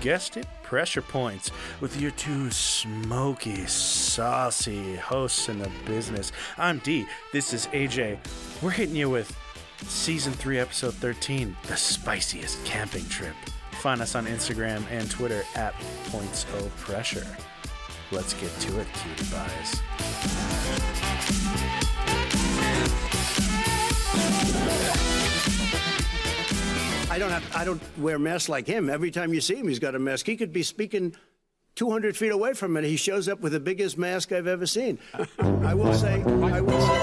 guessed it, Pressure Points, with your two smoky, saucy hosts in the business. I'm D. This is AJ. We're hitting you with Season 3, Episode 13, The Spiciest Camping Trip. Find us on Instagram and Twitter at Points O Pressure. Let's get to it, cutie pies. I don't have. I don't wear masks like him. Every time you see him, he's got a mask. He could be speaking 200 feet away from it. He shows up with the biggest mask I've ever seen. I will say. I will say.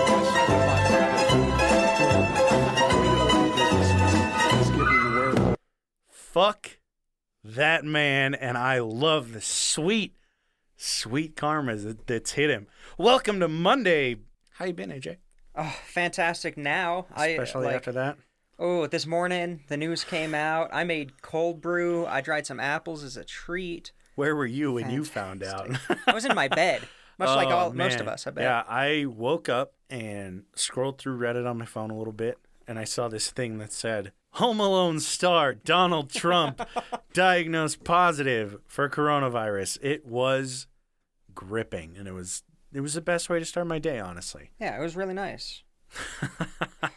Fuck that man, and I love the sweet, sweet karma that, that's hit him. Welcome to Monday. How you been, AJ? Oh, fantastic! Now Especially I like, after that. Oh, this morning the news came out. I made cold brew. I dried some apples as a treat. Where were you when you found out? I was in my bed, much like Oh, all most of us. I bet. Yeah, I woke up and scrolled through Reddit on my phone a little bit, and I saw this thing that said Home Alone star Donald Trump diagnosed positive for coronavirus. It was gripping, and it was it was the best way to start my day, honestly. Yeah, it was really nice.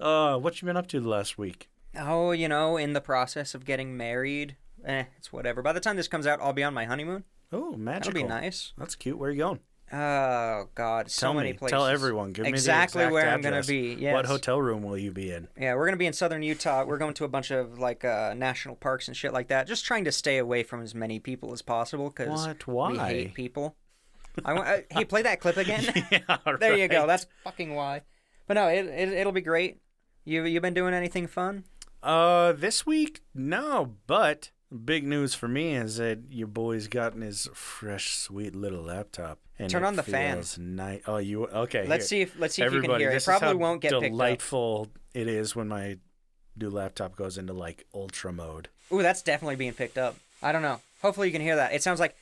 Uh, what you been up to the last week? Oh, you know, in the process of getting married. Eh, it's whatever. By the time this comes out, I'll be on my honeymoon. Oh, magical. That'll be nice. That's cute. Where are you going? Oh God, so tell many me. places. Tell everyone. Give exactly me the exact where I'm gonna be. Yes. What hotel room will you be in? Yeah, we're gonna be in southern Utah. We're going to a bunch of like uh, national parks and shit like that. Just trying to stay away from as many people as possible because we hate people. I want. Uh, hey, play that clip again. yeah, there you go. That's fucking why. But no, it, it it'll be great. You you been doing anything fun? Uh, this week, no, but big news for me is that your boy's gotten his fresh, sweet little laptop. And Turn on the fans. feels Ni- oh, you okay? Let's here. see if let's see if you can hear. It probably how won't get delightful it is when my new laptop goes into like ultra mode. Ooh, that's definitely being picked up. I don't know. Hopefully you can hear that. It sounds like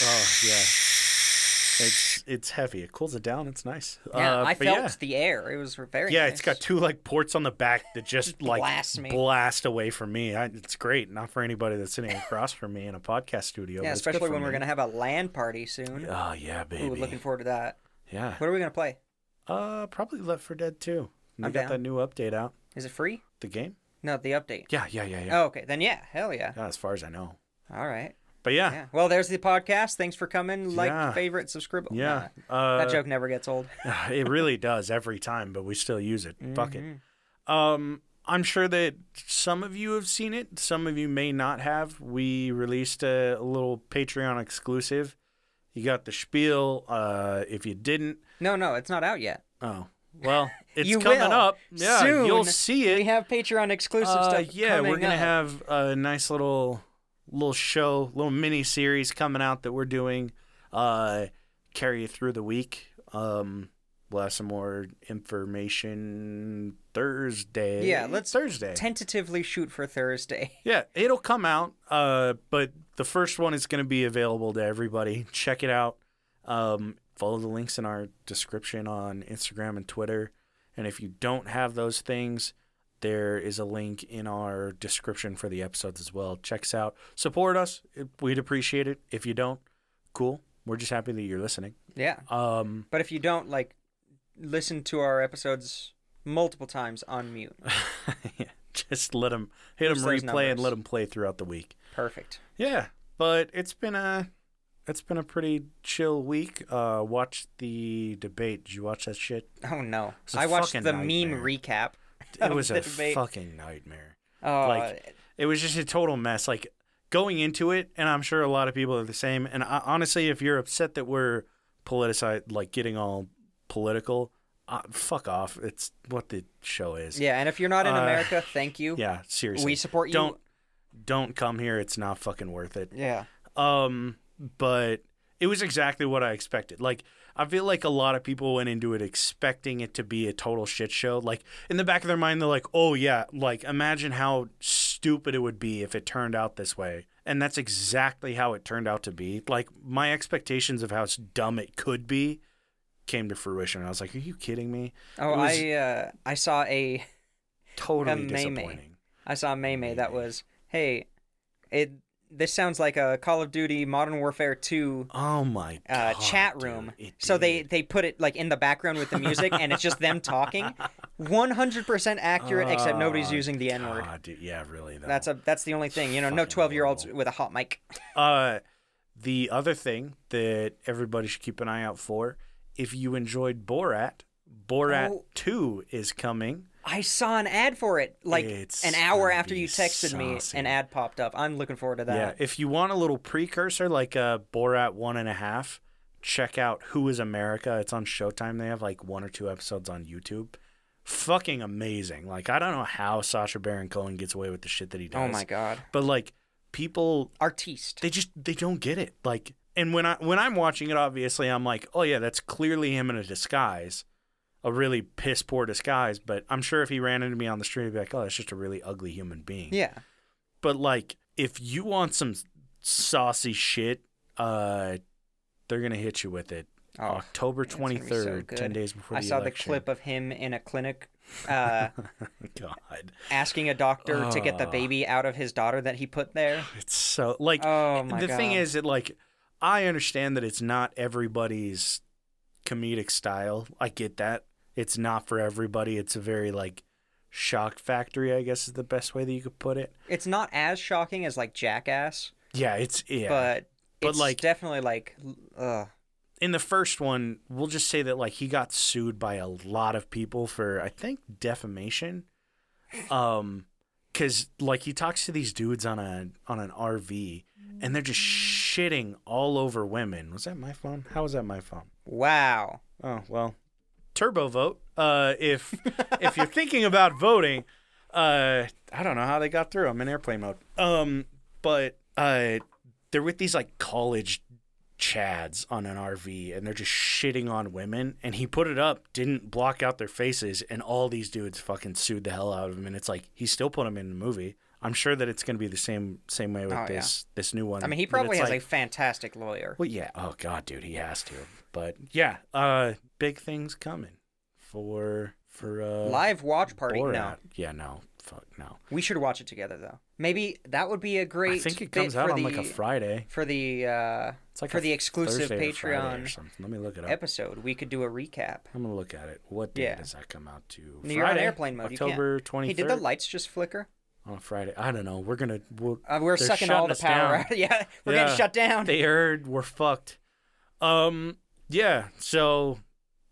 Oh yeah, it's it's heavy. It cools it down. It's nice. yeah. Uh, I felt yeah. the air. It was very Yeah, nice. it's got two like ports on the back that just like Blast me. blast away from me. I, it's great, not for anybody that's sitting across from me in a podcast studio. Yeah, especially when we're gonna have a LAN party soon. Oh yeah, baby. Ooh, looking forward to that. yeah. What are we gonna play? Uh, probably Left 4 Dead 2. They I'm got down. that new update out. Is it free? The game? No, the update. Yeah, yeah, yeah, yeah. Oh, okay. Then yeah, hell yeah. Yeah, as far as I know. All right. But yeah, Yeah. Well, there's the podcast. Thanks for coming. Like, Yeah. favorite, subscribe. yeah. Uh, that joke never gets old. it really does every time, but we still use it. Fuck it. Mm-hmm. Um, I'm sure that some of you have seen it. Some of you may not have. We released a, a little Patreon exclusive. You got the spiel. Uh, if you didn't, No, no, it's not out yet. oh well, it's coming will. up. Yeah, Soon, you'll see it. We have Patreon exclusive Uh, stuff. yeah, we're gonna up. have a nice little little show, little mini series coming out that we're doing. Uh, carry you through the week. Um, we'll have some more information Thursday. Yeah, let's Thursday. tentatively shoot for Thursday. yeah, it'll come out. Uh, but the first one is gonna be available to everybody. Check it out. Um, follow the links in our description on Instagram and Twitter. And if you don't have those things, there is a link in our description for the episodes as well. Check us out. Support us. We'd appreciate it. If you don't, cool. We're just happy that you're listening. Yeah, Um, but if you don't like listen to our episodes multiple times on mute, yeah. just let them hit them replay and let them play throughout the week. perfect. Yeah, but it's been a it's been a pretty chill week. Uh, watch the debate. Did you watch that shit? Oh no, I watched the meme recap. It was a debate. fucking nightmare. Oh, like, It was just a total mess. Like going into it, and I'm sure a lot of people are the same. And I, honestly, if you're upset that we're politicized, like getting all political, uh, fuck off. It's what the show is. yeah, and if you're not in Uh, America, thank you. Yeah, seriously. we support you. Don't don't come here. It's not fucking worth it. Yeah. Um, but it was exactly what I expected. Like, I feel like a lot of people went into it expecting it to be a total shit show. Like, in the back of their mind, they're like, oh, yeah, like, imagine how stupid it would be if it turned out this way. And that's exactly how it turned out to be. Like, my expectations of how dumb it could be came to fruition. I was like, are you kidding me? Oh, I uh, I saw a Totally A meme. disappointing. I saw a meme that was, hey, It this sounds like a Call of Duty Modern Warfare 2 Oh my uh, chat room. it so they they put it like in the background with the music, and it's just them talking. One hundred percent accurate, except nobody's Oh, using the N word. God, dude, yeah, really. Though. That's a that's the only thing. You know, no twelve year olds horrible. with a hot mic. Uh, the other thing that everybody should keep an eye out for, if you enjoyed Borat, Borat Oh. Two is coming. I saw an ad for it like It's an hour after you texted me. An ad popped up. I'm looking forward to that. Yeah, if you want a little precursor like uh, Borat One and a Half, check out Who Is America. It's on Showtime. They have like one or two episodes on YouTube. Fucking amazing. Like I don't know how Sacha Baron Cohen gets away with the shit that he does. Oh my god, But like people artiste. they just they don't get it. Like and when I when I'm watching it obviously I'm like, "Oh yeah, that's clearly him in a disguise." A really piss poor disguise, but I'm sure if he ran into me on the street, he'd be like, "Oh, that's just a really ugly human being." Yeah. But like, if you want some saucy shit, uh, they're gonna hit you with it. Oh, October it's gonna twenty so third, ten days before I the saw the clip of him in a clinic uh, God, asking a doctor to get the baby out of his daughter that he put there. it's so like Oh my the thing God. is that like I understand that it's not everybody's comedic style. I get that. It's not for everybody. It's a very like shock factory, I guess is the best way that you could put it. It's not as shocking as like Jackass, Yeah, it's yeah. but But, it's like- definitely like uh in the first one, we'll just say that like he got sued by a lot of people for I think defamation. Um cuz like he talks to these dudes on a on an RV and they're just shitting all over women. Was that my phone? How was that my phone? wow. Oh, well. Turbo vote. Uh if if you're thinking about voting, uh I don't know how they got through. I'm in airplane mode. Um but uh they're with these like college chads on an RV and they're just shitting on women and he put it up, didn't block out their faces and all these dudes fucking sued the hell out of him and it's like he still put him in the movie. I'm sure that it's going to be the same same way with Oh, yeah. this this new one. I mean, he probably has like- a fantastic lawyer. well, yeah. Oh God, dude, he has to. But yeah, uh, big things coming for for uh, Live watch party. Borat. No, Yeah, no, fuck no. we should watch it together though. Maybe that would be a great. I think it comes out for on like the- a Friday. for the uh, It's like for the exclusive Thursday Patreon. Let me look it up. episode. We could do a recap. I'm gonna look at it. What day Yeah. does that come out to? You're on airplane mode. October twenty Hey, did the lights just flicker? on a Friday. I don't know. We're gonna. We'll, Uh, we're sucking all the power down. out. yeah, we're Yeah. getting shut down. They heard we're fucked. Um. Yeah. So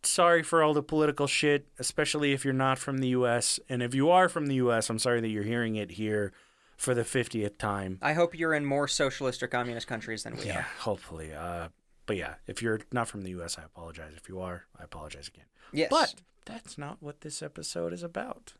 sorry for all the political shit, especially if you're not from the U.S. And if you are from the U.S., I'm sorry that you're hearing it here for the 50th time. I hope you're in more socialist or communist countries than we Yeah. are. Hopefully. Uh. But yeah, if you're not from the U.S., I apologize. If you are, I apologize again. Yes, But that's not what this episode is about.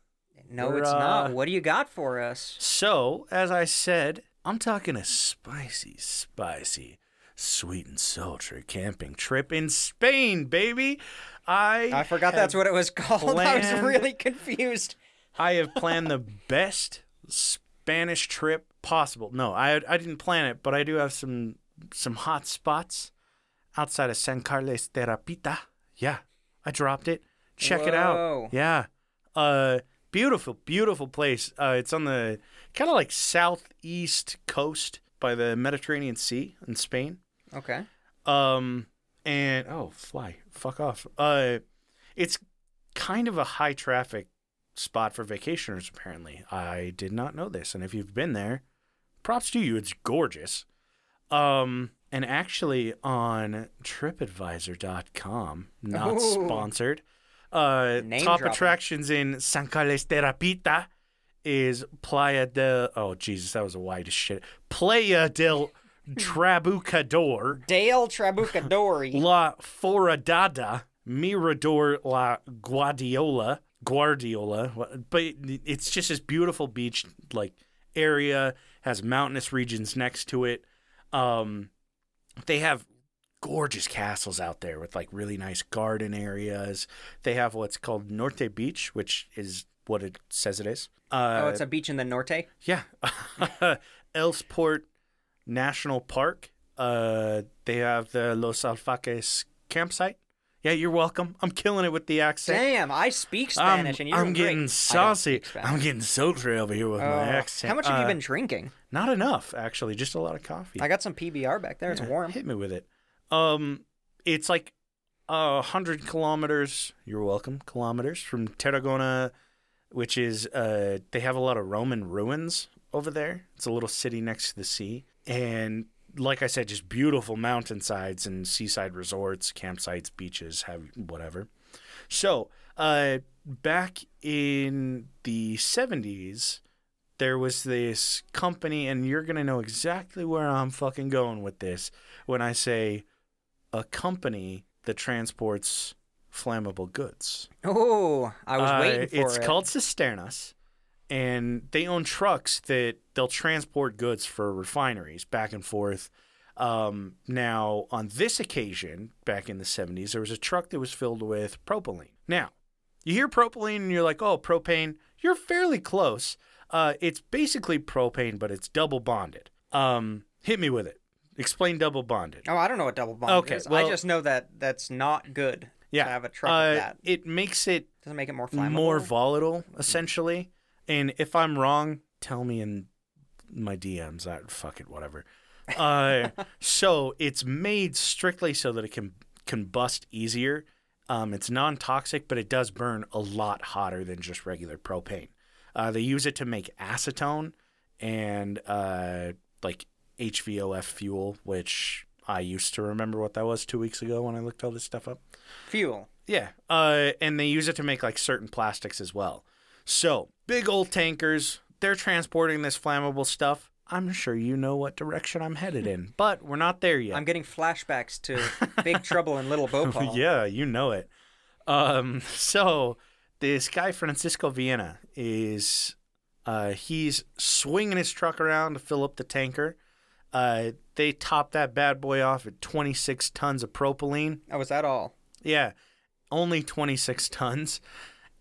no, we're, it's uh, not. What do you got for us? So, as I said, I'm talking a spicy, spicy, sweet and sultry camping trip in Spain, baby. I I forgot that's what it was called. I was really confused. I have planned the best Spanish trip possible. No, I I didn't plan it, but I do have some some hot spots outside of San Carlos de Rapita. Yeah, I dropped it. Check it out. Yeah. Uh beautiful, beautiful place. Uh it's on the kind of like southeast coast by the Mediterranean Sea in Spain. Okay. Um, and oh, fly, fuck off. Uh, it's kind of a high traffic spot for vacationers. Apparently, I did not know this. And if you've been there, props to you. It's gorgeous. Um, and actually on TripAdvisor.com, not Ooh. sponsored. Uh, Name top dropping. attractions in San Carlos de Rapita is Playa del. Oh Jesus, that was a wide as shit. Playa del Trabucador, Dale Trabucadori. La Foradada, Mirador La Guardiola, Guardiola. But it's just this beautiful beach like area has mountainous regions next to it. Um, they have gorgeous castles out there with like really nice garden areas. They have what's called Norte Beach, which is what it says it is. Uh, oh, it's a beach in the Norte. yeah. Els Ports National Park. Uh, they have the Los Alfaques campsite. Yeah, you're welcome. I'm killing it with the accent. Damn, I speak Spanish, and you're I'm doing great. getting saucy. I'm getting sultry over here with Oh, my accent. How much have you Uh, been drinking? Not enough, actually. Just a lot of coffee. I got some PBR back there. It's warm. Hit me with it. Um, it's like a hundred kilometers. You're welcome. Kilometers from Tarragona, which is uh, they have a lot of Roman ruins over there. It's a little city next to the sea, and like I said, just beautiful mountainsides and seaside resorts, campsites, beaches, have whatever. So, uh, back in the '70s, there was this company, and you're gonna know exactly where I'm fucking going with this when I say a company that transports flammable goods. Oh, I was Uh, waiting for it's it. called Cisternas, and they own trucks that they'll transport goods for refineries back and forth. Um, now, on this occasion, back in the 70s, there was a truck that was filled with propylene. Now, you hear propylene and you're like, oh, propane. You're fairly close. Uh, it's basically propane, but it's double bonded. Um, hit me with it. Explain double bonded. Oh, I don't know what double bond Okay, is. well- I just know that that's not good. yeah, to have a truck uh, like that it makes it doesn't make it more flammable. more volatile, essentially. And if I'm wrong, tell me in my DMs. I fuck it, whatever. Uh, so it's made strictly so that it can combust easier. Um, it's non-toxic, but it does burn a lot hotter than just regular propane. Uh, they use it to make acetone and uh, like HVOF fuel, which I used to remember what that was two weeks ago when I looked all this stuff up. fuel. Yeah, uh, and they use it to make like certain plastics as well. So big old tankers, they're transporting this flammable stuff. I'm sure you know what direction I'm headed in, but we're not there yet. I'm getting flashbacks to Big Trouble in Little Bhopal. yeah, you know it. Um, so this guy Francisco Villena is uh, he's swinging his truck around to fill up the tanker. Uh, they top that bad boy off at 26 tons of propylene. Oh, was that all? Yeah, only 26 tons.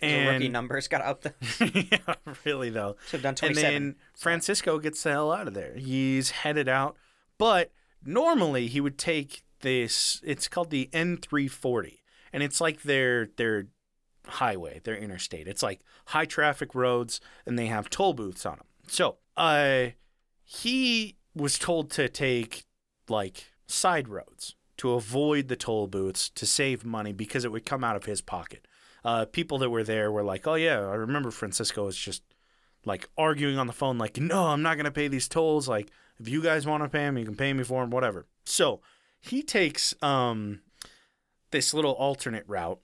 The And rookie numbers got up there. yeah, really though. Should have done And 27. then Francisco gets the hell out of there. He's headed out, but normally he would take this. It's called the N340, and it's like their their highway, their interstate. It's like high traffic roads, and they have toll booths on them. So, uh, he was told to take like side roads to avoid the toll booths to save money because it would come out of his pocket. Uh, people that were there were like, "Oh yeah, I remember Francisco was just like arguing on the phone, like, no, I'm not gonna pay these tolls. Like, if you guys want to pay them, you can pay me for them, whatever." So he takes um this little alternate route,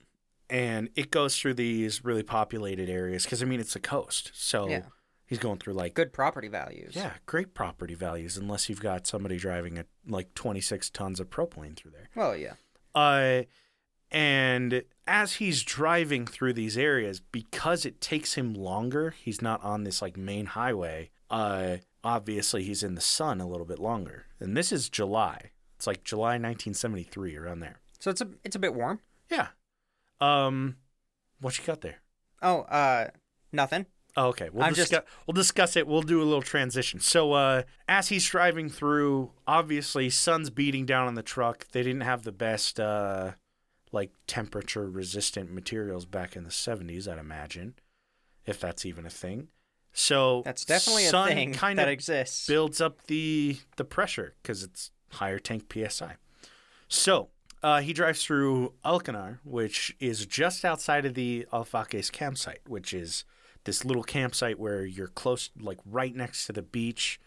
and it goes through these really populated areas because I mean it's the coast, so Yeah. he's going through like Good property values. yeah, great property values unless you've got somebody driving at like 26 tons of propylene through there. Well, yeah. Uh, and as he's driving through these areas, because it takes him longer, he's not on this like main highway. Uh, obviously he's in the sun a little bit longer. And this is July. It's like July 1973 around there. So it's a it's a bit warm. Yeah. Um, what you got there? Oh, uh, nothing. Oh, okay. We'll I'm just- discuss. We'll discuss it. We'll do a little transition. So, uh, as he's driving through, obviously, sun's beating down on the truck. They didn't have the best, uh, like temperature resistant materials back in the '70s. I'd imagine, if that's even a thing. So That's definitely a thing kind that of exists. builds up the the pressure because it's higher tank psi. So uh, he drives through Alcanar, which is just outside of the Alfaques campsite, which is this little campsite where you're close, like right next to the beach.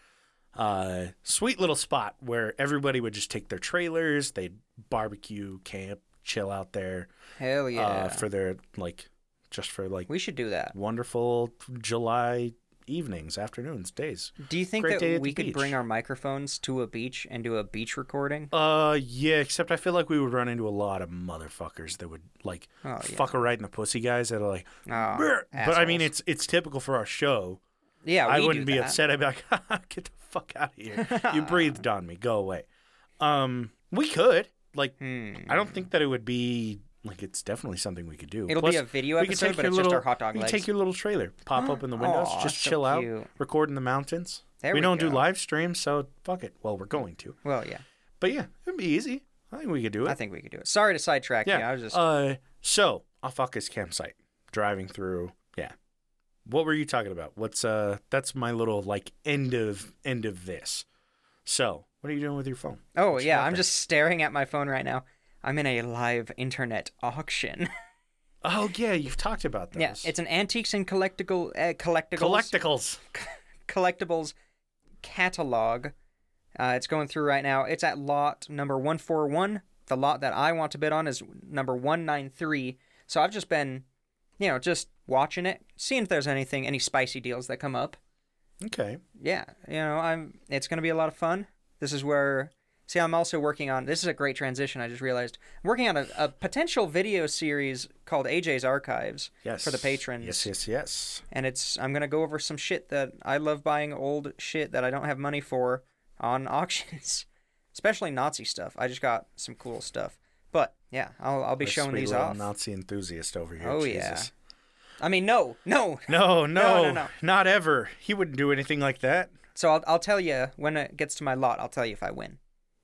Uh, sweet little spot where everybody would just take their trailers, they'd barbecue, camp, chill out there Hell yeah. uh, for their like, just for like we should do that. wonderful July evenings, afternoons, days. Do you think Great that we could bring our microphones to a beach and do a beach recording? Uh, yeah, except I feel like we would run into a lot of motherfuckers that would like Oh, yeah. fuck a right in the pussy guys that are like, Oh, but I mean, it's it's typical for our show. yeah, I wouldn't be that. upset. I'd be like, get the fuck out of here. you breathed on me. Go away. Um, we could like, Hmm. I don't think that it would be like it's definitely something we could do. It'll Plus, be a video we could episode, take but your it's little, just our hot dog you legs. can take your little trailer, pop open the windows, Aw, just so chill out, cute. record in the mountains. There we we don't do live streams, so fuck it. Well, we're going to. Well, yeah. But yeah, it'd be easy. I think we could do it. I think we could do it. Sorry to sidetrack yeah. you. I was just Uh, so Alfaques campsite, driving through. Yeah. What were you talking about? What's uh? That's my little like end of end of this. So what are you doing with your phone? Oh What you yeah, I'm there? just staring at my phone right now. I'm in a live internet auction. Oh yeah, you've talked about this. yeah, it's an antiques and collectible uh, collectibles collecticles. collectibles catalog. Uh, it's going through right now. It's at lot number 141. The lot that I want to bid on is number 193. So I've just been, you know, just watching it, seeing if there's anything, any spicy deals that come up. Okay. Yeah, you know, I'm. It's going to be a lot of fun. This is where. See, I'm also working on. This is a great transition. I just realized I'm working on a, a potential video series called AJ's Archives Yes. for the patrons Yes, yes, yes. and it's I'm gonna go over some shit that I love buying old shit that I don't have money for on auctions, especially Nazi stuff. I just got some cool stuff, but yeah, I'll I'll be A showing these off. Nazi enthusiast over here. Oh, Jesus. yeah. I mean, no, no. No, no, No, no, no. not ever. He wouldn't do anything like that. So I'll I'll tell you when it gets to my lot. I'll tell you if I win.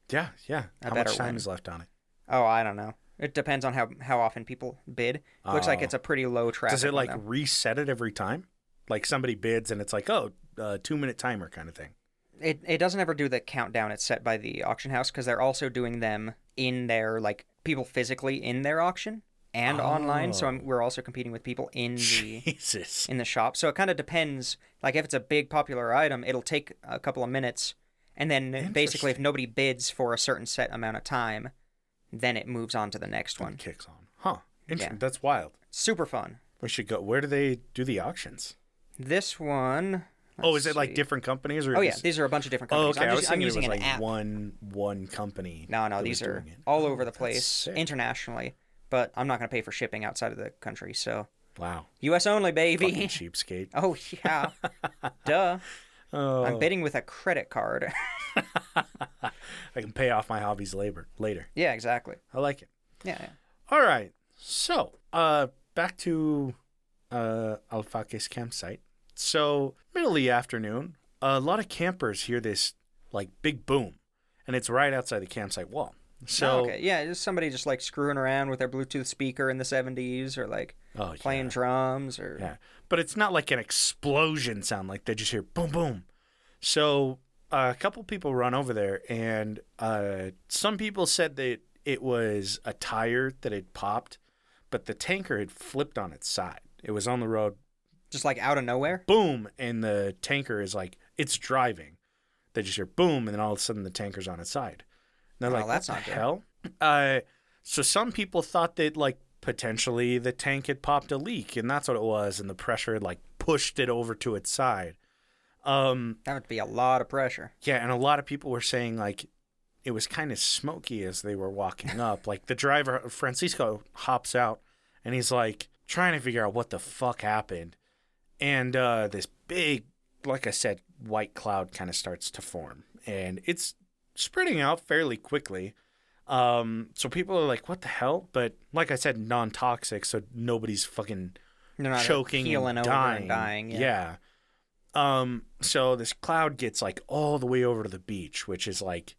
Yeah, yeah. I How better much time win. is left on it? Oh, I don't know. It depends on how how often people bid. Looks like Oh. it's a pretty low traffic. Does it like reset it every time? Like somebody bids and it's like, oh, uh, two minute timer kind of thing. It it doesn't ever do the countdown. It's set by the auction house because they're also doing them in their like people physically in their auction and online. So I'm, Oh. we're also competing with people in the Jesus. in the shop. So it kind of depends. Like if it's a big popular item, it'll take a couple of minutes, and then basically if nobody bids for a certain set amount of time, then it moves on to the next One one. kicks on. Huh. Interesting. Yeah. That's wild. Super fun. We should go. Where do they do the auctions? This one. oh, is it like see. different companies or? Oh yeah, these are a bunch of different Oh, okay. I'm, I was just, I'm using it was an like app. one one company. No, no, these are all Oh, over the place internationally. But I'm not going to pay for shipping outside of the country, so Wow. U.S. only, baby. Fucking cheapskate. Oh yeah, duh. Oh, I'm bidding with a credit card. I can pay off my hobbies labor Later. yeah, exactly. I like it. Yeah, yeah. All right. So, uh, back to uh, Alfaques campsite. So, middle of the afternoon, a lot of campers hear this like big boom, and it's right outside the campsite wall. So, Oh, okay, yeah, just somebody just like screwing around with their Bluetooth speaker in the '70s, or like oh, playing yeah. drums, or Yeah, but it's not like an explosion sound. Like they just hear boom, boom. So uh, a couple people run over there, and uh, some people said that it was a tire that had popped, but the tanker had flipped on its side. It was on the road, just like out of nowhere. boom, and the tanker is like it's driving. They just hear boom, and then all of a sudden the tanker's on its side. And they're Oh, like, that's "What not the good." hell?" Uh, so some people thought that like potentially the tank had popped a leak, and that's what it was, and the pressure had like pushed it over to its side. Um, That would be a lot of pressure. yeah, and a lot of people were saying like it was kind of smoky as they were walking up. like the driver Francisco hops out and he's like trying to figure out what the fuck happened. And uh this big like I said white cloud kind of starts to form and it's spreading out fairly quickly. Um so people are like what the hell? But like I said non-toxic so nobody's fucking choking healing and over dying. and dying. Yeah. yeah. Um. So this cloud gets like all the way over to the beach, which is like,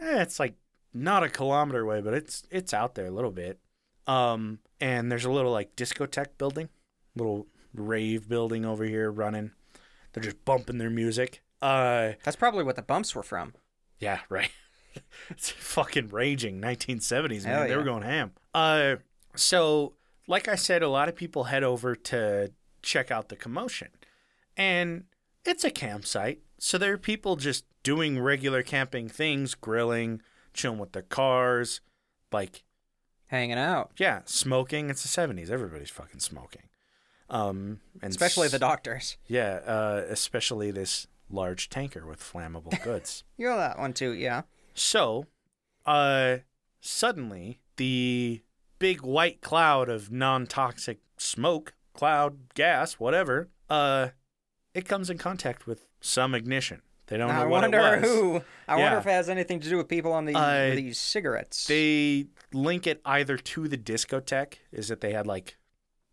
eh, it's like not a kilometer away, but it's it's out there a little bit. Um. And there's a little like discotheque building, little rave building over here running. They're just bumping their music. Uh. That's probably what the bumps were from. Yeah. Right. it's fucking raging 1970s, man. Hell They were going ham. Uh. So, like I said, a lot of people head over to check out the commotion and it's a campsite. So there are people just doing regular camping things, grilling, chilling with their cars, like Hanging out, yeah, smoking. It's the seventies. Everybody's fucking smoking. Um, and especially the doctors. yeah, uh, especially this large tanker with flammable goods. You know that one too, yeah. so, uh, suddenly the big white cloud of non-toxic smoke, cloud, gas, whatever, uh, it comes in contact with some ignition. They don't know I what wonder who. I Yeah. wonder if it has anything to do with people on these Uh, these cigarettes. They link it either to the discotheque, is that they had like,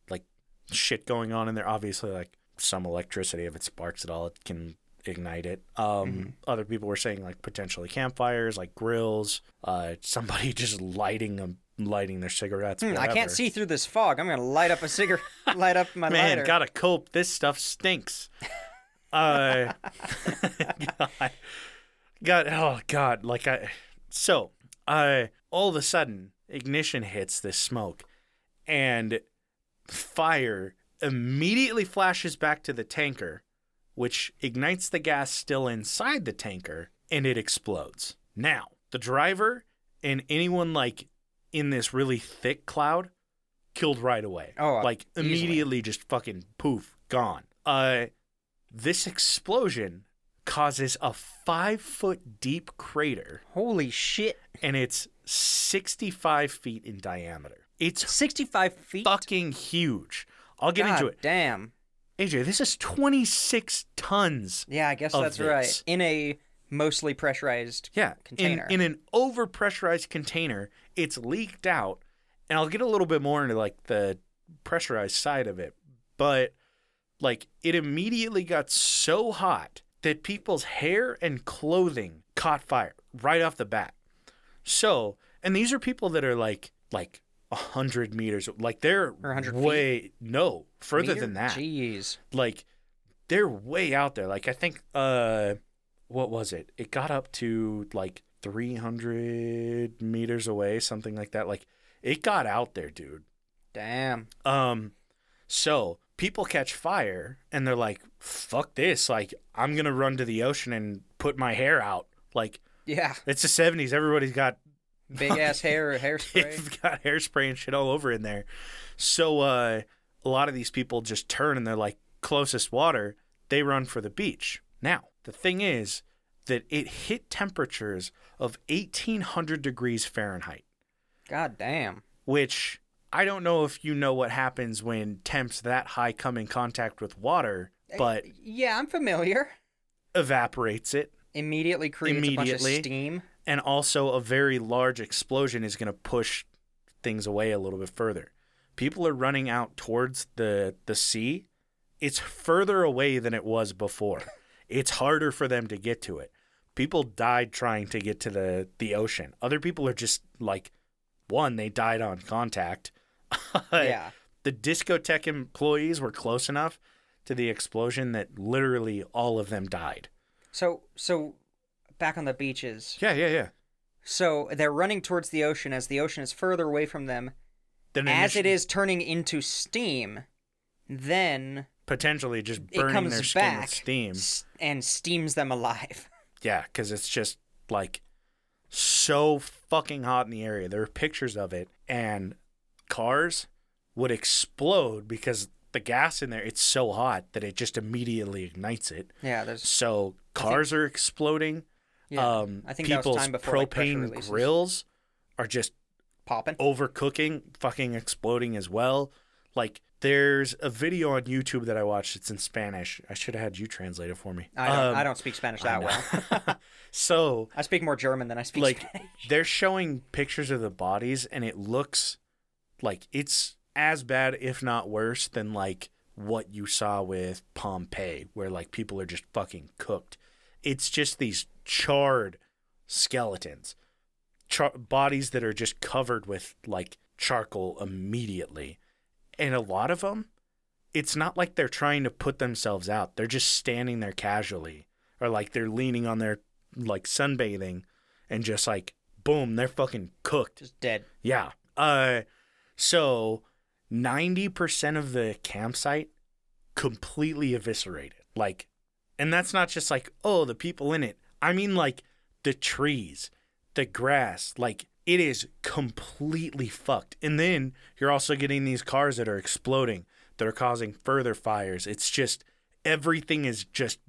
like shit going on in there. Obviously, like some electricity. If it sparks at all, it can ignite it. Um, Other people were saying like potentially campfires, like grills. Uh, somebody just lighting them, lighting their cigarettes. Hmm, I can't see through this fog. I'm gonna light up a cigarette. light up my Man, lighter. gotta cope. This stuff stinks. uh, God, God, oh God, like I. So, uh, all of a sudden, ignition hits this smoke, and fire immediately flashes back to the tanker, which ignites the gas still inside the tanker, and it explodes. Now, the driver and anyone like in this really thick cloud killed right away. Oh, like easily. immediately just fucking poof, gone. Uh this explosion causes a five foot deep crater Holy shit! and it's 65 feet in diameter. It's 65 feet. fucking huge. I'll get God into it. Damn. AJ, this is 26 tons. Yeah, I guess that's right. In a mostly pressurized. Yeah, Container. In, in an overpressurized container, it's leaked out, and I'll get a little bit more into like the pressurized side of it, but like it immediately got so hot that people's hair and clothing caught fire right off the bat. So, and these are people that are like like a hundred meters, like they're 100 feet? way no further meter? than that Jeez. like they're way out there like i think uh what was it it got up to like 300 meters away something like that like it got out there dude Damn. um so people catch fire and they're like fuck this like i'm gonna run to the ocean and put my hair out like Yeah. it's the 70s everybody's got Big ass hair, hairspray. They've got hairspray and shit all over in there. So uh, a lot of these people just turn and they're like, closest water, they run for the beach. Now, the thing is that it hit temperatures of 1800 degrees Fahrenheit, God damn. which I don't know if you know what happens when temps that high come in contact with water, but Yeah, I'm familiar. evaporates it. Immediately creates a bunch Immediately. of steam. And also a very large explosion is going to push things away a little bit further. People are running out towards the the sea. It's further away than it was before. it's harder for them to get to it. People died trying to get to the the ocean. Other people are just like one, they died on contact. yeah. The discotheque employees were close enough to the explosion that literally all of them died. So so back on the beaches. Yeah, yeah, yeah. So they're running towards the ocean as the ocean is further away from them. Then As it initi- is turning into steam, then potentially just it burning their skin with steam. s- and steams them alive. Yeah, because it's just like so fucking hot in the area. There are pictures of it, and cars would explode because the gas in there it's so hot that it just immediately ignites it. Yeah, there's So cars are exploding. Yeah. um, I think that was people's time before like, propane releases. grills are just popping. overcooking, fucking exploding as well. Like there's a video on YouTube that I watched. It's in Spanish. I should have had you translate it for me. I don't, Um, I don't speak Spanish that well. so I speak more German than I speak like Spanish. they're showing pictures of the bodies and it looks like it's as bad if not worse than like what you saw with Pompeii where like people are just fucking cooked. It's just these charred skeletons. Char- bodies that are just covered with like charcoal immediately. And a lot of them it's not like they're trying to put themselves out. They're just standing there casually or like they're leaning on their like sunbathing and just like boom, they're fucking cooked. Just dead. Yeah. Uh so 90% of the campsite completely eviscerated. Like and that's not just like oh, the people in it. I mean like the trees, the grass, like it is completely fucked. And then you're also getting these cars that are exploding that are causing further fires. It's just everything is just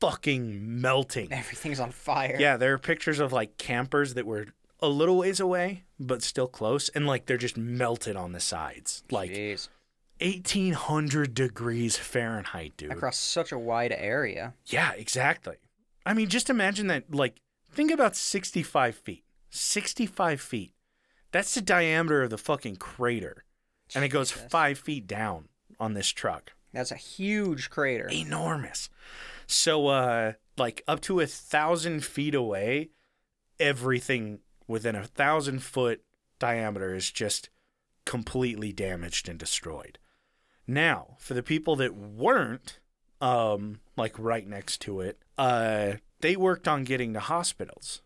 fucking melting. Everything's on fire. Yeah, there are pictures of like campers that were a little ways away, but still close, and like they're just melted on the sides. Like Jeez. 1800 degrees Fahrenheit, dude. Across such a wide area. Yeah, exactly. I mean, just imagine that. Like, think about 65 feet. 65 feet. That's the diameter of the fucking crater. And it goes Jesus. five feet down on this truck. That's a huge crater. Enormous. So, uh, like up to a thousand feet away, everything within a thousand foot diameter is just completely damaged and destroyed. Now, for the people that weren't, um, like right next to it, uh, they worked on getting to hospitals.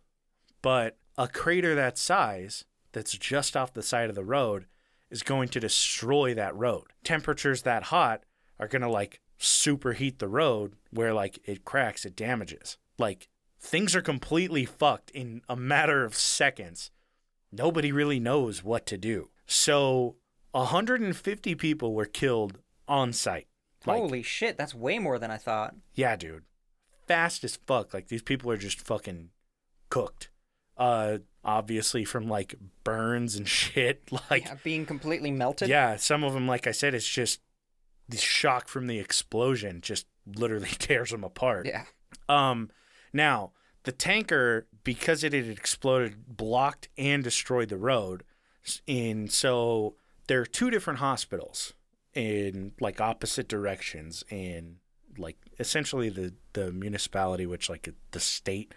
But a crater that size, that's just off the side of the road, is going to destroy that road. Temperatures that hot are going to like superheat the road where like it cracks, it damages. Like things are completely fucked in a matter of seconds. Nobody really knows what to do. So 150 people were killed on site. Like, Holy shit, that's way more than I thought. yeah, dude. Fast as fuck. Like these people are just fucking cooked. Uh obviously from like burns and shit. Like Yeah, being completely melted. yeah, some of them, like I said, it's just the shock from the explosion just literally tears them apart. Yeah. Um, now the tanker, because it had exploded, blocked and destroyed the road. And so there are two different hospitals in like opposite directions in like essentially the the municipality, which like the state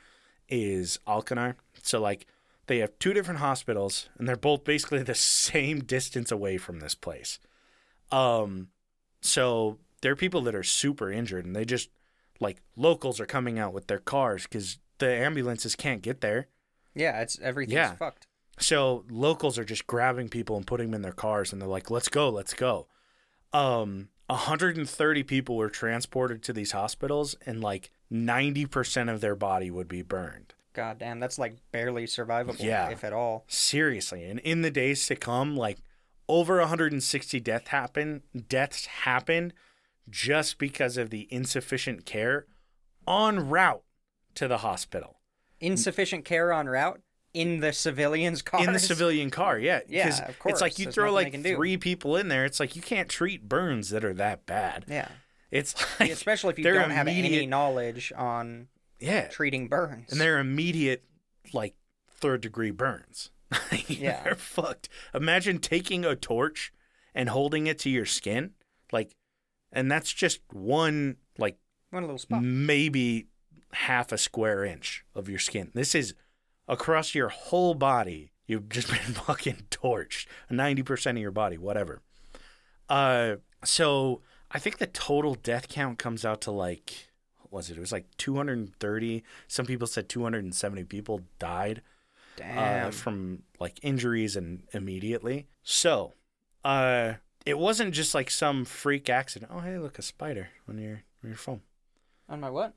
is Alcanar. So like they have two different hospitals and they're both basically the same distance away from this place. Um so there are people that are super injured and they just like locals are coming out with their cars because the ambulances can't get there. Yeah, it's everything's Yeah. fucked. So locals are just grabbing people and putting them in their cars and they're like, let's go, let's go. Um, 130 people were transported to these hospitals and like 90% of their body would be burned. God damn, that's like barely survivable, Yeah. if at all. Seriously. And in the days to come, like over 160 death happen deaths happened just because of the insufficient care on route to the hospital. Insufficient care en route in the civilians' car. in the civilian car yeah Yeah, of course. it's like you There's throw like three people in there it's like you can't treat burns that are that bad Yeah. it's like Especially if you don't have any knowledge on yeah treating burns. and they're immediate like third degree burns Yeah. they're fucked imagine taking a torch and holding it to your skin like and that's just one like one little spot. maybe half a square inch of your skin. This is across your whole body. You've just been fucking torched. 90% of your body, whatever. Uh, so I think the total death count comes out to like, what was it? It was like 230. Some people said 270 people died uh, from like injuries and immediately. So, uh, it wasn't just like some freak accident. Oh, hey, look, a spider on your on your phone. on my what?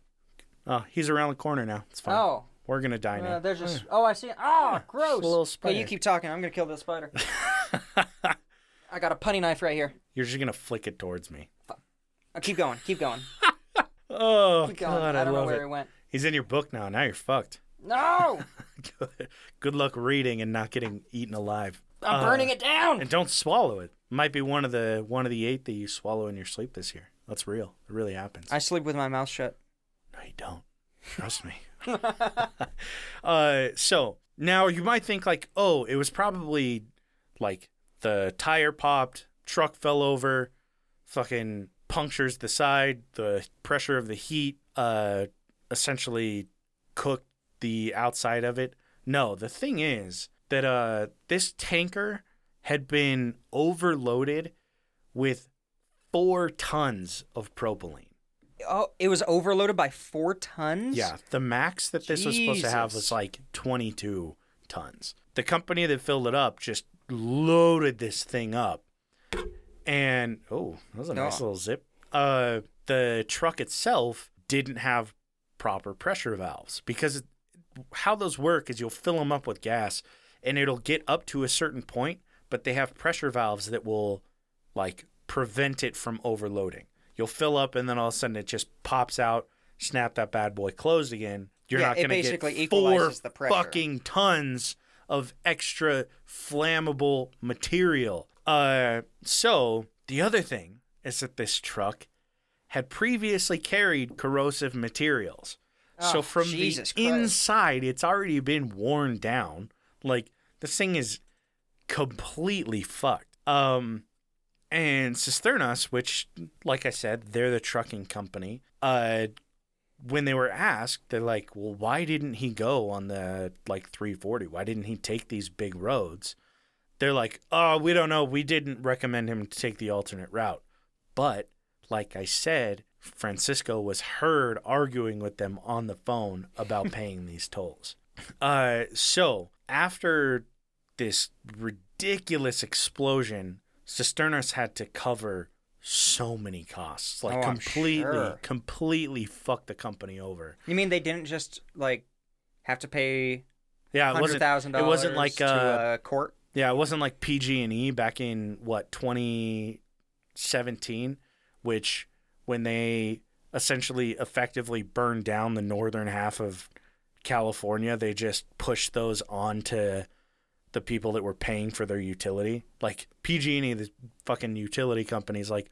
Oh, he's around the corner now. It's fine. Oh. We're gonna die now. Uh, there's just oh I see oh gross. A little spider. spider. you keep talking. I'm gonna kill this spider. I got a putty knife right here. You're just gonna flick it towards me. Oh, keep going. Keep going. Oh Keep going. God, I I, don't know love where it. it went. He's in your book now. Now you're fucked. No, Good. Good luck reading and not getting eaten alive. I'm Uh, burning it down. And don't swallow it. Might be one of the one of the eight that you swallow in your sleep this year. That's real. It really happens. I sleep with my mouth shut. No, you don't. Trust me. uh, so now you might think like, oh, it was probably like the tire popped, truck fell over, fucking punctures the side, the pressure of the heat, uh, essentially cooked the outside of it. No, the thing is that uh, this tanker had been overloaded with four tons of propylene. Oh, it was overloaded by four tons. Yeah, the max that this was supposed to have was Jesus. like 22 tons. The company that filled it up just loaded this thing up. And oh, that was a nice Oh. little zip. Uh the truck itself didn't have proper pressure valves because it, how those work is you'll fill them up with gas and it'll get up to a certain point, but they have pressure valves that will like prevent it from overloading. You'll fill up and then all of a sudden it just pops out, snap that bad boy closed again. You're Yeah, not going to basically get four equalizes the pressure. fucking tons of extra flammable material. Uh, so the other thing is that this truck had previously carried corrosive materials. so Oh, from Jesus the Christ. inside, it's already been worn down. Like this thing is completely fucked. Um, and Cisternas, which, like I said, they're the trucking company, uh, when they were asked, they're like, "Well, why didn't he go on the like 340? Why didn't he take these big roads?" They're like, "Oh, we don't know. We didn't recommend him to take the alternate route." But like I said, Francisco was heard arguing with them on the phone about paying these tolls. Uh, so after this ridiculous explosion, Cisternas had to cover so many costs, like Oh, completely, sure. completely fuck the company over. You mean they didn't just like have to pay Yeah, it wasn't. thousand It wasn't like uh, a court? Yeah, it wasn't like PG and E back in what 2017, which when they essentially effectively burned down the northern half of California, they just pushed those on to the people that were paying for their utility. Like PG and E, the fucking utility companies, like,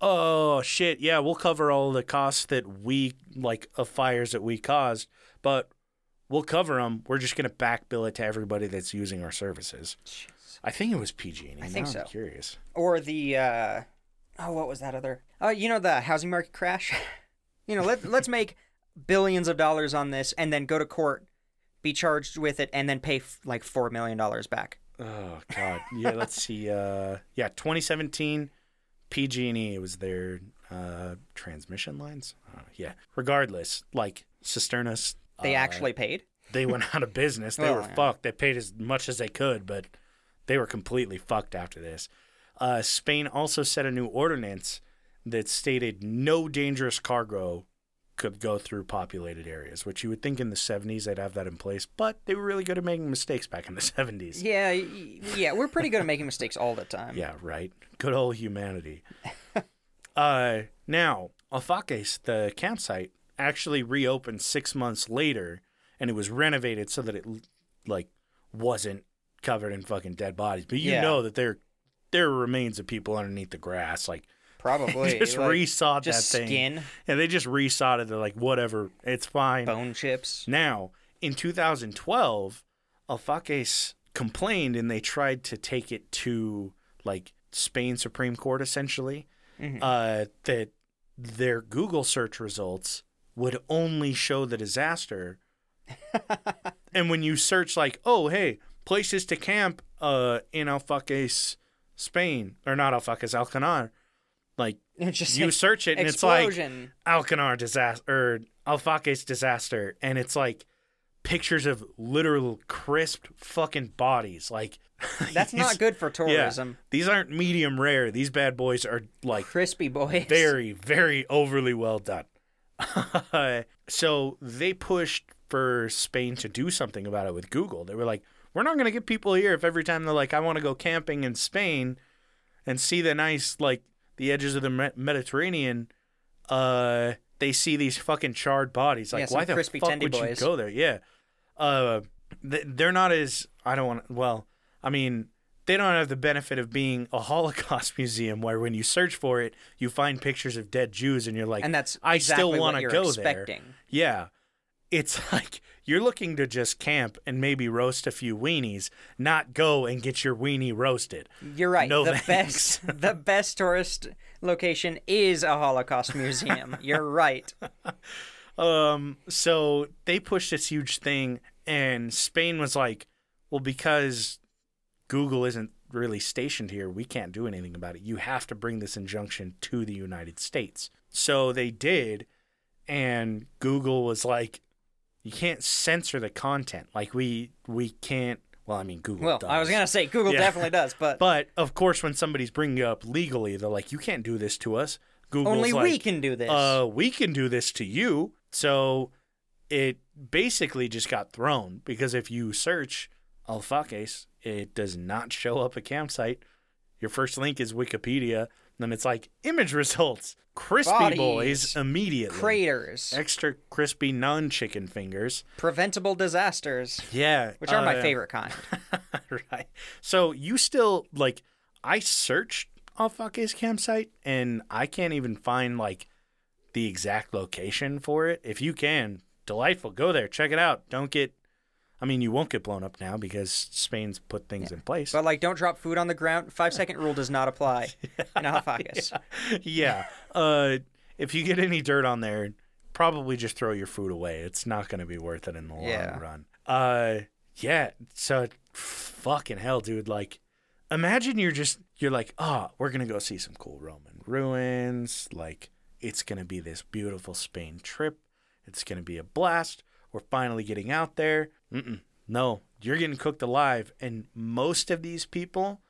oh shit, yeah, we'll cover all the costs that we like of fires that we caused, but we'll cover them. We're just gonna back bill it to everybody that's using our services. I think it was PG and E. I think Now so. I'm curious. Or the uh oh, what was that other? Oh, you know the housing market crash. you know, let let's make billions of dollars on this and then go to court, be charged with it, and then pay f- like four million dollars back. Oh God, yeah. let's see. Uh, yeah, 2017, PG&E. Was their uh, transmission lines. Uh, yeah. Regardless, like Cisternas, They uh, actually paid. they went out of business. They Well, were yeah. fucked. They paid as much as they could, but they were completely fucked after this. Uh, Spain also set a new ordinance that stated no dangerous cargo could go through populated areas, which you would think in the 70s they'd have that in place, but they were really good at making mistakes back in the 70s. Yeah, yeah, we're pretty good at making mistakes all the time. Yeah, right. Good old humanity. uh, now, Alfaques, the campsite, actually reopened six months later, and it was renovated so that it like wasn't covered in fucking dead bodies. But you Yeah. know that there there are remains of people underneath the grass. Like Probably. just like, resawed just that thing, skin, and they just resawed it. They're like, whatever, it's fine. bone chips. Now, in 2012, Alfaques complained and they tried to take it to like Spain Supreme Court essentially Mhm. uh, that their Google search results would only show the disaster. and when you search like, oh hey, places to camp uh, in Alfaques, Spain, or not Alfaques, Alcanar, like just you like, search it and it's like explosion. Alcanar disaster or Alfaques disaster, and it's like pictures of literal crisp fucking bodies. Like That's not good for Yeah, tourism. these aren't medium rare. These bad boys are like Crispy boys. very, very overly well done. so they pushed for Spain to do something about it with Google. They were like, we're not going to get people here if every time they're like, I want to go camping in Spain and see the nice, like, the edges of the Mediterranean, uh, they see these fucking charred bodies. Like, Yeah, why the fuck would boys. you go there? Yeah. Uh, they're not as, I don't want, well, I mean, they don't have the benefit of being a Holocaust museum where when you search for it, you find pictures of dead Jews and you're like, and that's I exactly still want to go expecting. there. Yeah. It's like you're looking to just camp and maybe roast a few weenies, not go and get your weenie roasted. You're right. No the thanks. best the best tourist location is a Holocaust museum. You're right. Um, so they pushed this huge thing, and Spain was like, well, because Google isn't really stationed here, we can't do anything about it. You have to bring this injunction to the United States. So they did, and Google was like, you can't censor the content. Like we we can't. Well, I mean, Google. Well, does. I was gonna say Google Yeah. definitely does, but, But of course, when somebody's bringing up legally, they're like, you can't do this to us. Google's only like, we can do this. uh, we can do this to you. So it basically just got thrown because if you search Alfaques, it does not show up a campsite. Your first link is Wikipedia. Then it's like image results, crispy Bodies. boys immediately, Craters, extra crispy non chicken fingers. preventable disasters, Yeah, which are my uh, favorite kind. right. So you still like I searched Alfaques campsite and I can't even find like the exact location for it. If you can, delightful. Go there, check it out. Don't get I mean you won't get blown up now because Spain's put things in place. But like, don't drop food on the ground. Five second rule does not apply in Alfaques. yeah. Uh if you get any dirt on there, probably just throw your food away. It's not going to be worth it in the long Yeah. run. Uh, yeah. So fucking hell, dude. Like, imagine you're just you're like, oh, we're gonna go see some cool Roman ruins. Like, it's gonna be this beautiful Spain trip. It's gonna be a blast. We're finally getting out there. Mm-mm. No, you're getting cooked alive, and most of these people,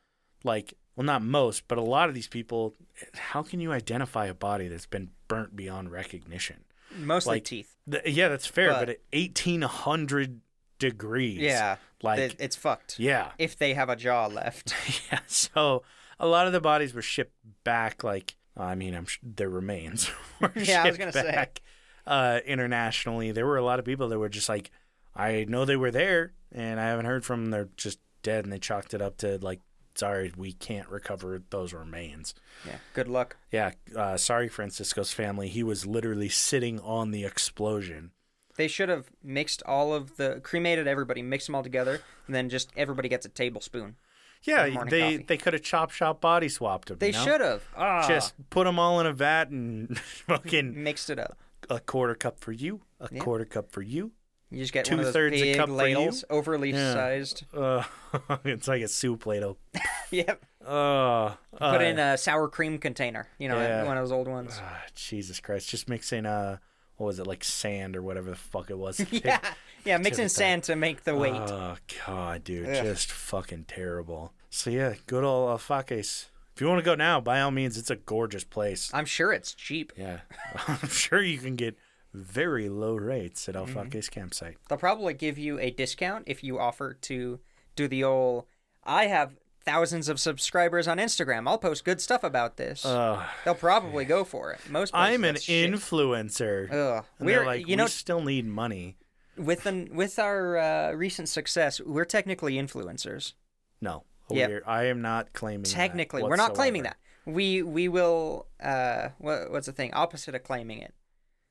like, well, not most, but a lot of these people, how can you identify a body that's been burnt beyond recognition? Mostly like- teeth. Th- yeah, that's fair, but, But- at eighteen hundred degrees, Yeah. like It- it's fucked. yeah, If they have a jaw left. yeah. So a lot of the bodies were shipped back. Like I mean, I'm sh- their remains were Yeah, I was shipped gonna say. Uh, internationally. There were a lot of people that were just like, I know they were there, and I haven't heard from them. They're just dead, and they chalked it up to like, sorry, we can't recover those remains. Yeah. Good luck. Yeah, uh, sorry, Francisco's family. He was literally sitting on the explosion. They should have mixed all of the cremated everybody, mixed them all together, and then just everybody gets a tablespoon. Yeah, they coffee. they could have chop shop body swapped them. They you know? should have. Ah, just put them all in a vat and fucking mixed it up. A quarter cup for you, a Yeah. quarter cup for you. You just get one of those a big cup for you? ladles, overly Yeah. sized. Uh, it's like a soup ladle. Yep. Uh, Put in a sour cream container. You know, yeah. one of those old ones. ah, Jesus Christ! Just mixing uh, what was it like sand or whatever the fuck it was? yeah. Yeah, mixing Typical. sand to make the weight. Oh God, dude, Ugh. just fucking terrible. So yeah, good old Alfaques. If you want to go now, by all means, it's a gorgeous place. I'm sure it's cheap. Yeah, I'm sure you can get very low rates at Mm-hmm. Alfaques campsite. They'll probably give you a discount if you offer to do the old. I have thousands of subscribers on Instagram. I'll post good stuff about this. Uh, They'll probably go for it. Most. I'm an influencer. Ugh. We're like, you know still need money. with the with our uh, recent success, we're technically influencers. No, Yep. we're, I am not claiming. that Technically, we're not claiming that. We we will. Uh, what, what's the thing? Opposite of claiming it.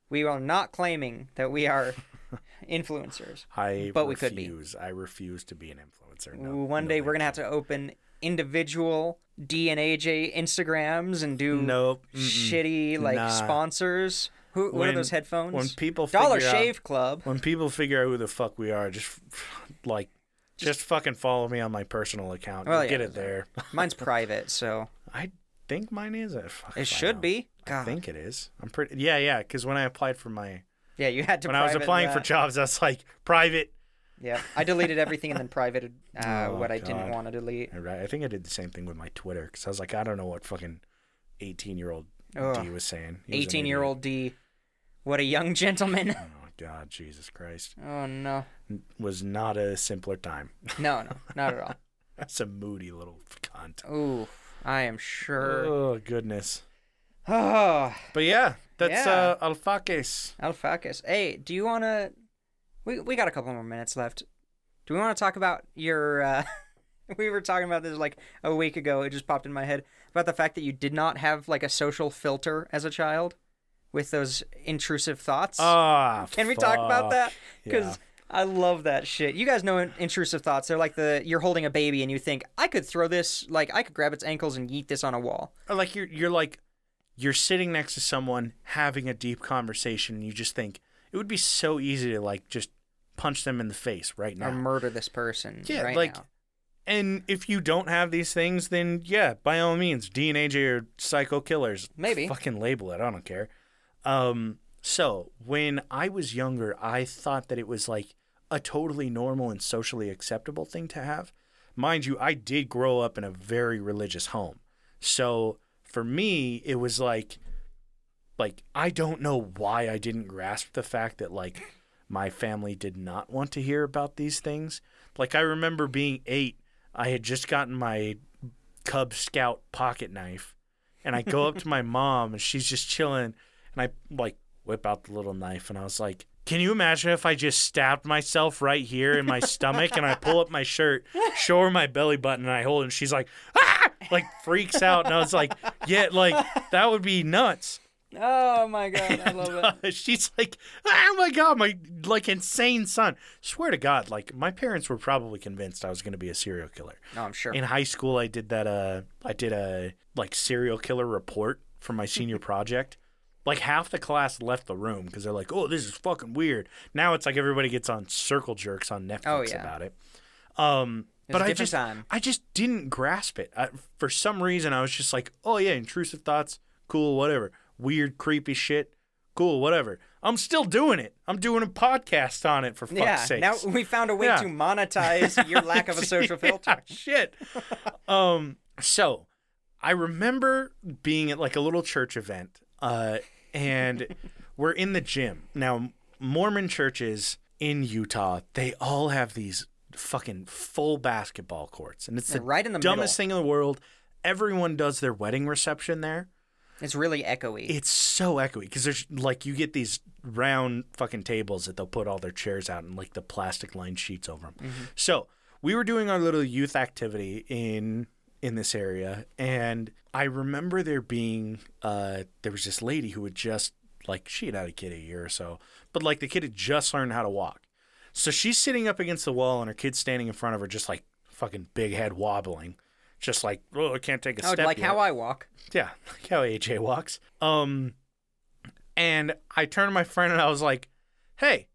We are not claiming that we are influencers. I But we could be. I refuse to be an influencer. No, One no day we're gonna have to open individual D and AJ Instagrams and do. Nope. shitty like Nah. sponsors. Who, what are those headphones? When people Dollar figure out- Shave Club. when people figure out who the fuck we are, just like, just fucking follow me on my personal account. Well, You'll get it there. Mine's private, so I think mine is. A, it I should know. be. I think it is. I'm pretty. Yeah, yeah. Because when I applied for my, Yeah, you had to. when I was applying for that. jobs, that's like private. Yeah, I deleted everything and then privated uh, Oh, what I didn't want to delete. Right. I think I did the same thing with my Twitter because I was like, I don't know what fucking 18 year old D was saying. Was 18 year old D. What a young gentleman. God, Jesus Christ! oh no. Was not a simpler time. No, no, not at all. That's a moody little cunt. Ooh, I am sure. Oh goodness. Oh, But yeah, that's Yeah. uh Alfaques. Alfacus. Hey, do you want to? We we got a couple more minutes left. Do we want to talk about your? Uh... we were talking about this like a week ago. It just popped in my head about the fact that you did not have like a social filter as a child with those intrusive thoughts. Ah, Can we talk about that? Because Yeah. I love that shit. You guys know intrusive thoughts. They're like the you're holding a baby and you think I could throw this, like I could grab its ankles and yeet this on a wall. Or like you're you're like you're sitting next to someone having a deep conversation and you just think it would be so easy to like just punch them in the face right now. Or murder this person. Yeah, right like now. and if you don't have these things, then yeah, by all means, D and AJ are psycho killers. Maybe. Fucking label it. I don't care. Um, so when I was younger, I thought that it was like a totally normal and socially acceptable thing to have. Mind you, I did grow up in a very religious home. So for me, it was like like I don't know why I didn't grasp the fact that like my family did not want to hear about these things. Like I remember being 8, I had just gotten my Cub Scout pocket knife and I go up to my mom and she's just chilling and I like whip out the little knife and I was like, "Can you imagine if I just stabbed myself right here in my stomach and I pull up my shirt, show her my belly button and I hold it and she's like, "Ah!" like freaks out and I was like, "Yeah, like that would be nuts." Oh my god, I love it. She's like, oh my god, my like insane son. Swear to God, like my parents were probably convinced I was going to be a serial killer. No, I'm sure. In high school, I did that. Uh, I did a like serial killer report for my senior project, Like half the class left the room because they're like, "Oh, this is fucking weird." Now it's like everybody gets on circle jerks on Netflix Oh, yeah. about it. Um, It but I just, time. I just didn't grasp it. I, for some reason, I was just like, "Oh yeah, intrusive thoughts, cool, whatever. Weird, creepy shit, cool, whatever." I'm still doing it. I'm doing a podcast on it for fuck's yeah. sake. Now we found a way Yeah. to monetize your lack of a social filter. Yeah, shit. um. So, I remember being at like a little church event, uh, and we're in the gym now. Mormon churches in Utah, they all have these fucking full basketball courts, and it's the right in the dumbest middle. thing in the world. Everyone does their wedding reception there. It's really echoey. It's so echoey because there's like you get these round fucking tables that they'll put all their chairs out and like the plastic lined sheets over them. Mm-hmm. So we were doing our little youth activity in in this area, and I remember there being uh there was this lady who had just like she had had a kid a year or so, but like the kid had just learned how to walk. So she's sitting up against the wall, and her kid's standing in front of her, just like fucking big head wobbling, just like oh I can't take a oh, step. like yet. how I walk. Yeah, like how AJ walks. Um, and I turned to my friend and I was like, "Hey,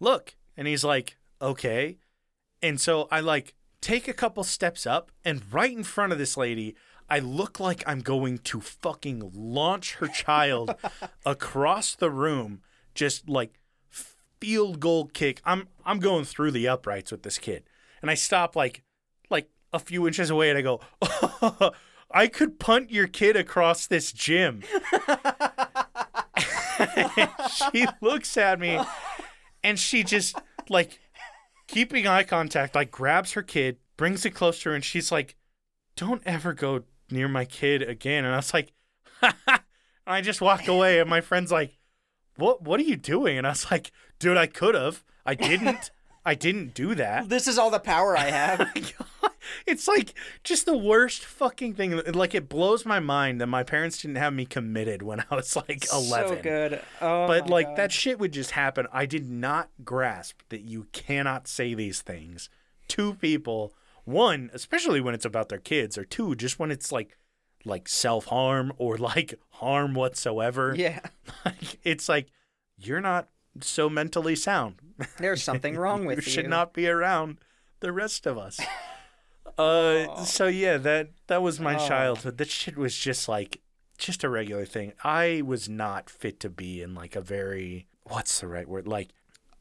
look!" And he's like, "Okay." And so I like take a couple steps up, and right in front of this lady, I look like I'm going to fucking launch her child across the room, just like field goal kick. I'm I'm going through the uprights with this kid, and I stop like like a few inches away, and I go, I could punt your kid across this gym. She looks at me, and she just like keeping eye contact, like grabs her kid, brings it close to her, and she's like, "Don't ever go near my kid again." And I was like, "Ha!" And I just walk away, and my friend's like, "What? What are you doing?" And I was like, "Dude, I could have. I didn't. I didn't do that." This is all the power I have. it's like just the worst fucking thing. Like it blows my mind that my parents didn't have me committed when I was like eleven. So good. Oh, But like God. that shit would just happen. I did not grasp that you cannot say these things to people. One, especially when it's about their kids, or two, just when it's like like self harm or like harm whatsoever. Yeah. Like, it's like you're not so mentally sound. There's something wrong with you you. should not be around the rest of us. Uh, so yeah, that that was my Oh. childhood. That shit was just like just a regular thing. I was not fit to be in like a very what's the right word? Like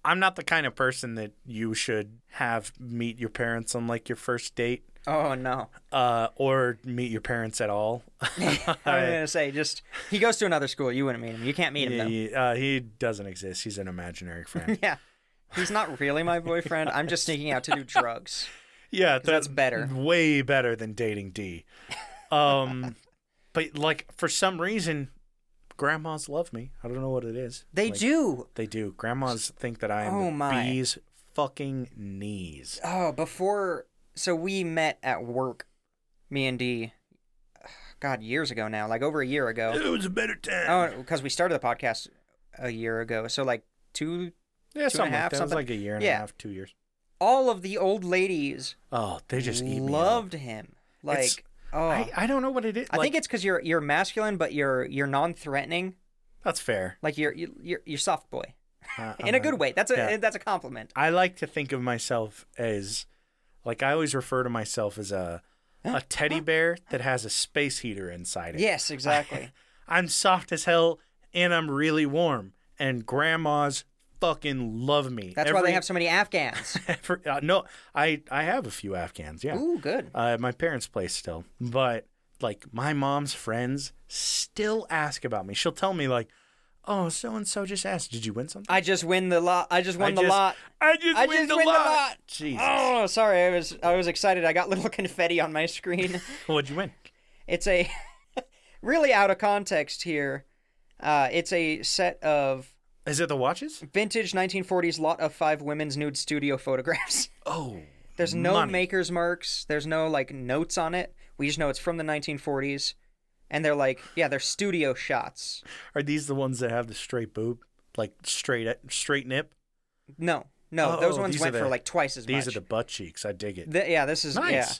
I'm not the kind of person that you should have meet your parents on like your first date, Oh no. uh, or meet your parents at all. I'm gonna say just he goes to another school. You wouldn't meet him. You can't meet him though. he, uh, he doesn't exist. He's an imaginary friend. Yeah. He's not really my boyfriend. I'm just sneaking out to do drugs. Yeah, that's better. Way better than dating D. Um, but like for some reason, grandmas love me. I don't know what it is. They Like, do. They do. Grandmas think that I am Oh, my. bee's fucking knees. Oh, before so we met at work, me and D. God, years ago now, like over a year ago. It was a better time. Oh, because we started the podcast a year ago. So like two, yeah, something half, like that. It was something. like a year and Yeah. a half, two years. All of the old ladies Oh, they just eat me. up. loved him. It's- Like, oh, I, I don't know what it is. I like, think it's because you're you're masculine, but you're you're non-threatening. that's fair. Like you're you- you're you're soft boy Uh, in a good way. That's a yeah. that's a compliment. I like to think of myself as like I always refer to myself as a a teddy bear that has a space heater inside it. Yes, exactly. I'm soft as hell and I'm really warm. And grandmas fucking love me. That's why they have so many Afghans. every- uh, no, I I have a few Afghans. Yeah. Ooh, good. Uh, at my parents' place still, but like my mom's friends still ask about me. She'll tell me like, "Oh, so and so just asked, did you win something?" I just win the lot. I just won I the just- lot. I just I win, just the, win the lot. lot. Jesus, Oh, sorry. I was I was excited. I got little confetti on my screen. what'd you win? It's a really out of context here. Uh, it's a set of Is it the watches? vintage 1940s lot of five women's nude studio photographs. Oh, There's no money. maker's marks. There's no like notes on it. We just know it's from the 1940s, and they're like, yeah, they're studio shots. Are these the ones that have the straight boob, like straight straight nip? No, no, Oh, those oh, ones went for like twice as These much. These are the butt cheeks. I dig it. Th- yeah, this is nice. yeah.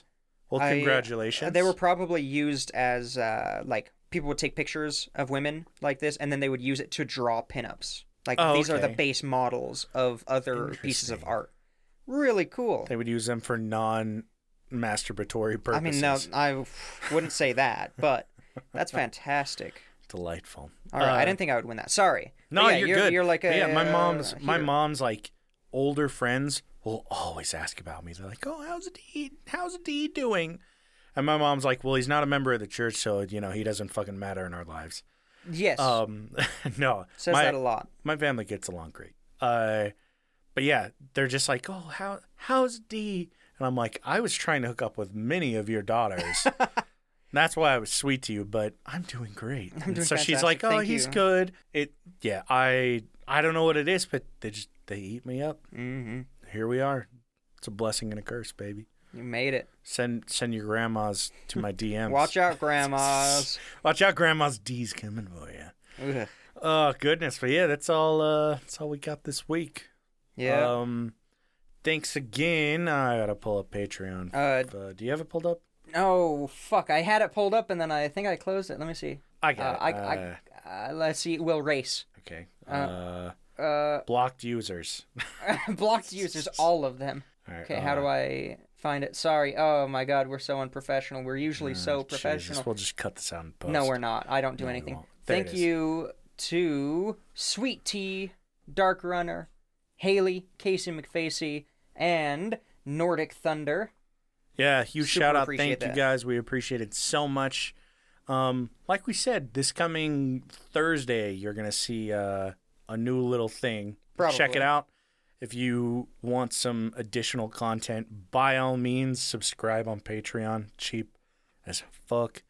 Well, I- uh, congratulations. They were probably used as uh, like people would take pictures of women like this, and then they would use it to draw pinups. Like Oh, these are the base models of other pieces of art. Really cool. They would use them for non-masturbatory purposes. I mean, no, I wouldn't say that, but that's fantastic. delightful. All right, I Uh, didn't think I would win that. Sorry. But No, yeah, you're, you're, good. You're like a yeah. My mom's my mom's like older friends will always ask about me. They're like, "Oh, how's D? How's D doing?" And my mom's like, "Well, he's not a member of the church, so you know he doesn't fucking matter in our lives." Yes. Um, no, says my, that a lot. my family gets along great. Uh, but yeah, they're just like, "Oh, how how's D?" And I'm like, "I was trying to hook up with many of your daughters." That's why I was sweet to you, but I'm doing great. I'm doing so she's like, "Oh, Thank he's you." good." It, yeah, I, I don't know what it is, but they just they eat me up. hmm Here we are. It's a blessing and a curse, baby. You made it. Send send your grandmas to my DMs. Watch out, grandmas. Watch out, grandma's D's coming for you. Ugh. Oh goodness, but yeah, that's all. Uh, that's all we got this week. Yeah. Um, thanks again. I gotta pull up Patreon. Uh, Uh, do you have it pulled up? oh fuck! I had it pulled up and then I think I closed it. Let me see. I Uh, got it. I, Uh, I, uh, let's see. We'll race. okay. uh, Uh, Uh, blocked users. blocked users, all of them. Right, Okay, how do uh, I find it? Sorry. Oh my god, we're so unprofessional. We're usually so Jesus, professional. We'll just cut this out and post. No, we're not. I don't do No, anything. won't. There it Thank you to Sweet Tea, Dark Runner, Haley, Casey McFacey, and Nordic Thunder. Yeah, huge Super shout out. Thank that. you guys. We appreciate it so much. Um, like we said, this coming Thursday, you're gonna see uh, a new little thing. Check it out. If you want some additional content, by all means, subscribe on Patreon. Cheap as fuck.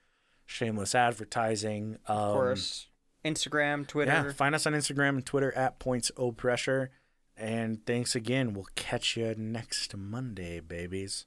Shameless advertising. Um, Of course, Instagram, Twitter. Yeah, find us on Instagram and Twitter at points o pressure. And thanks again. We'll catch you next Monday, babies.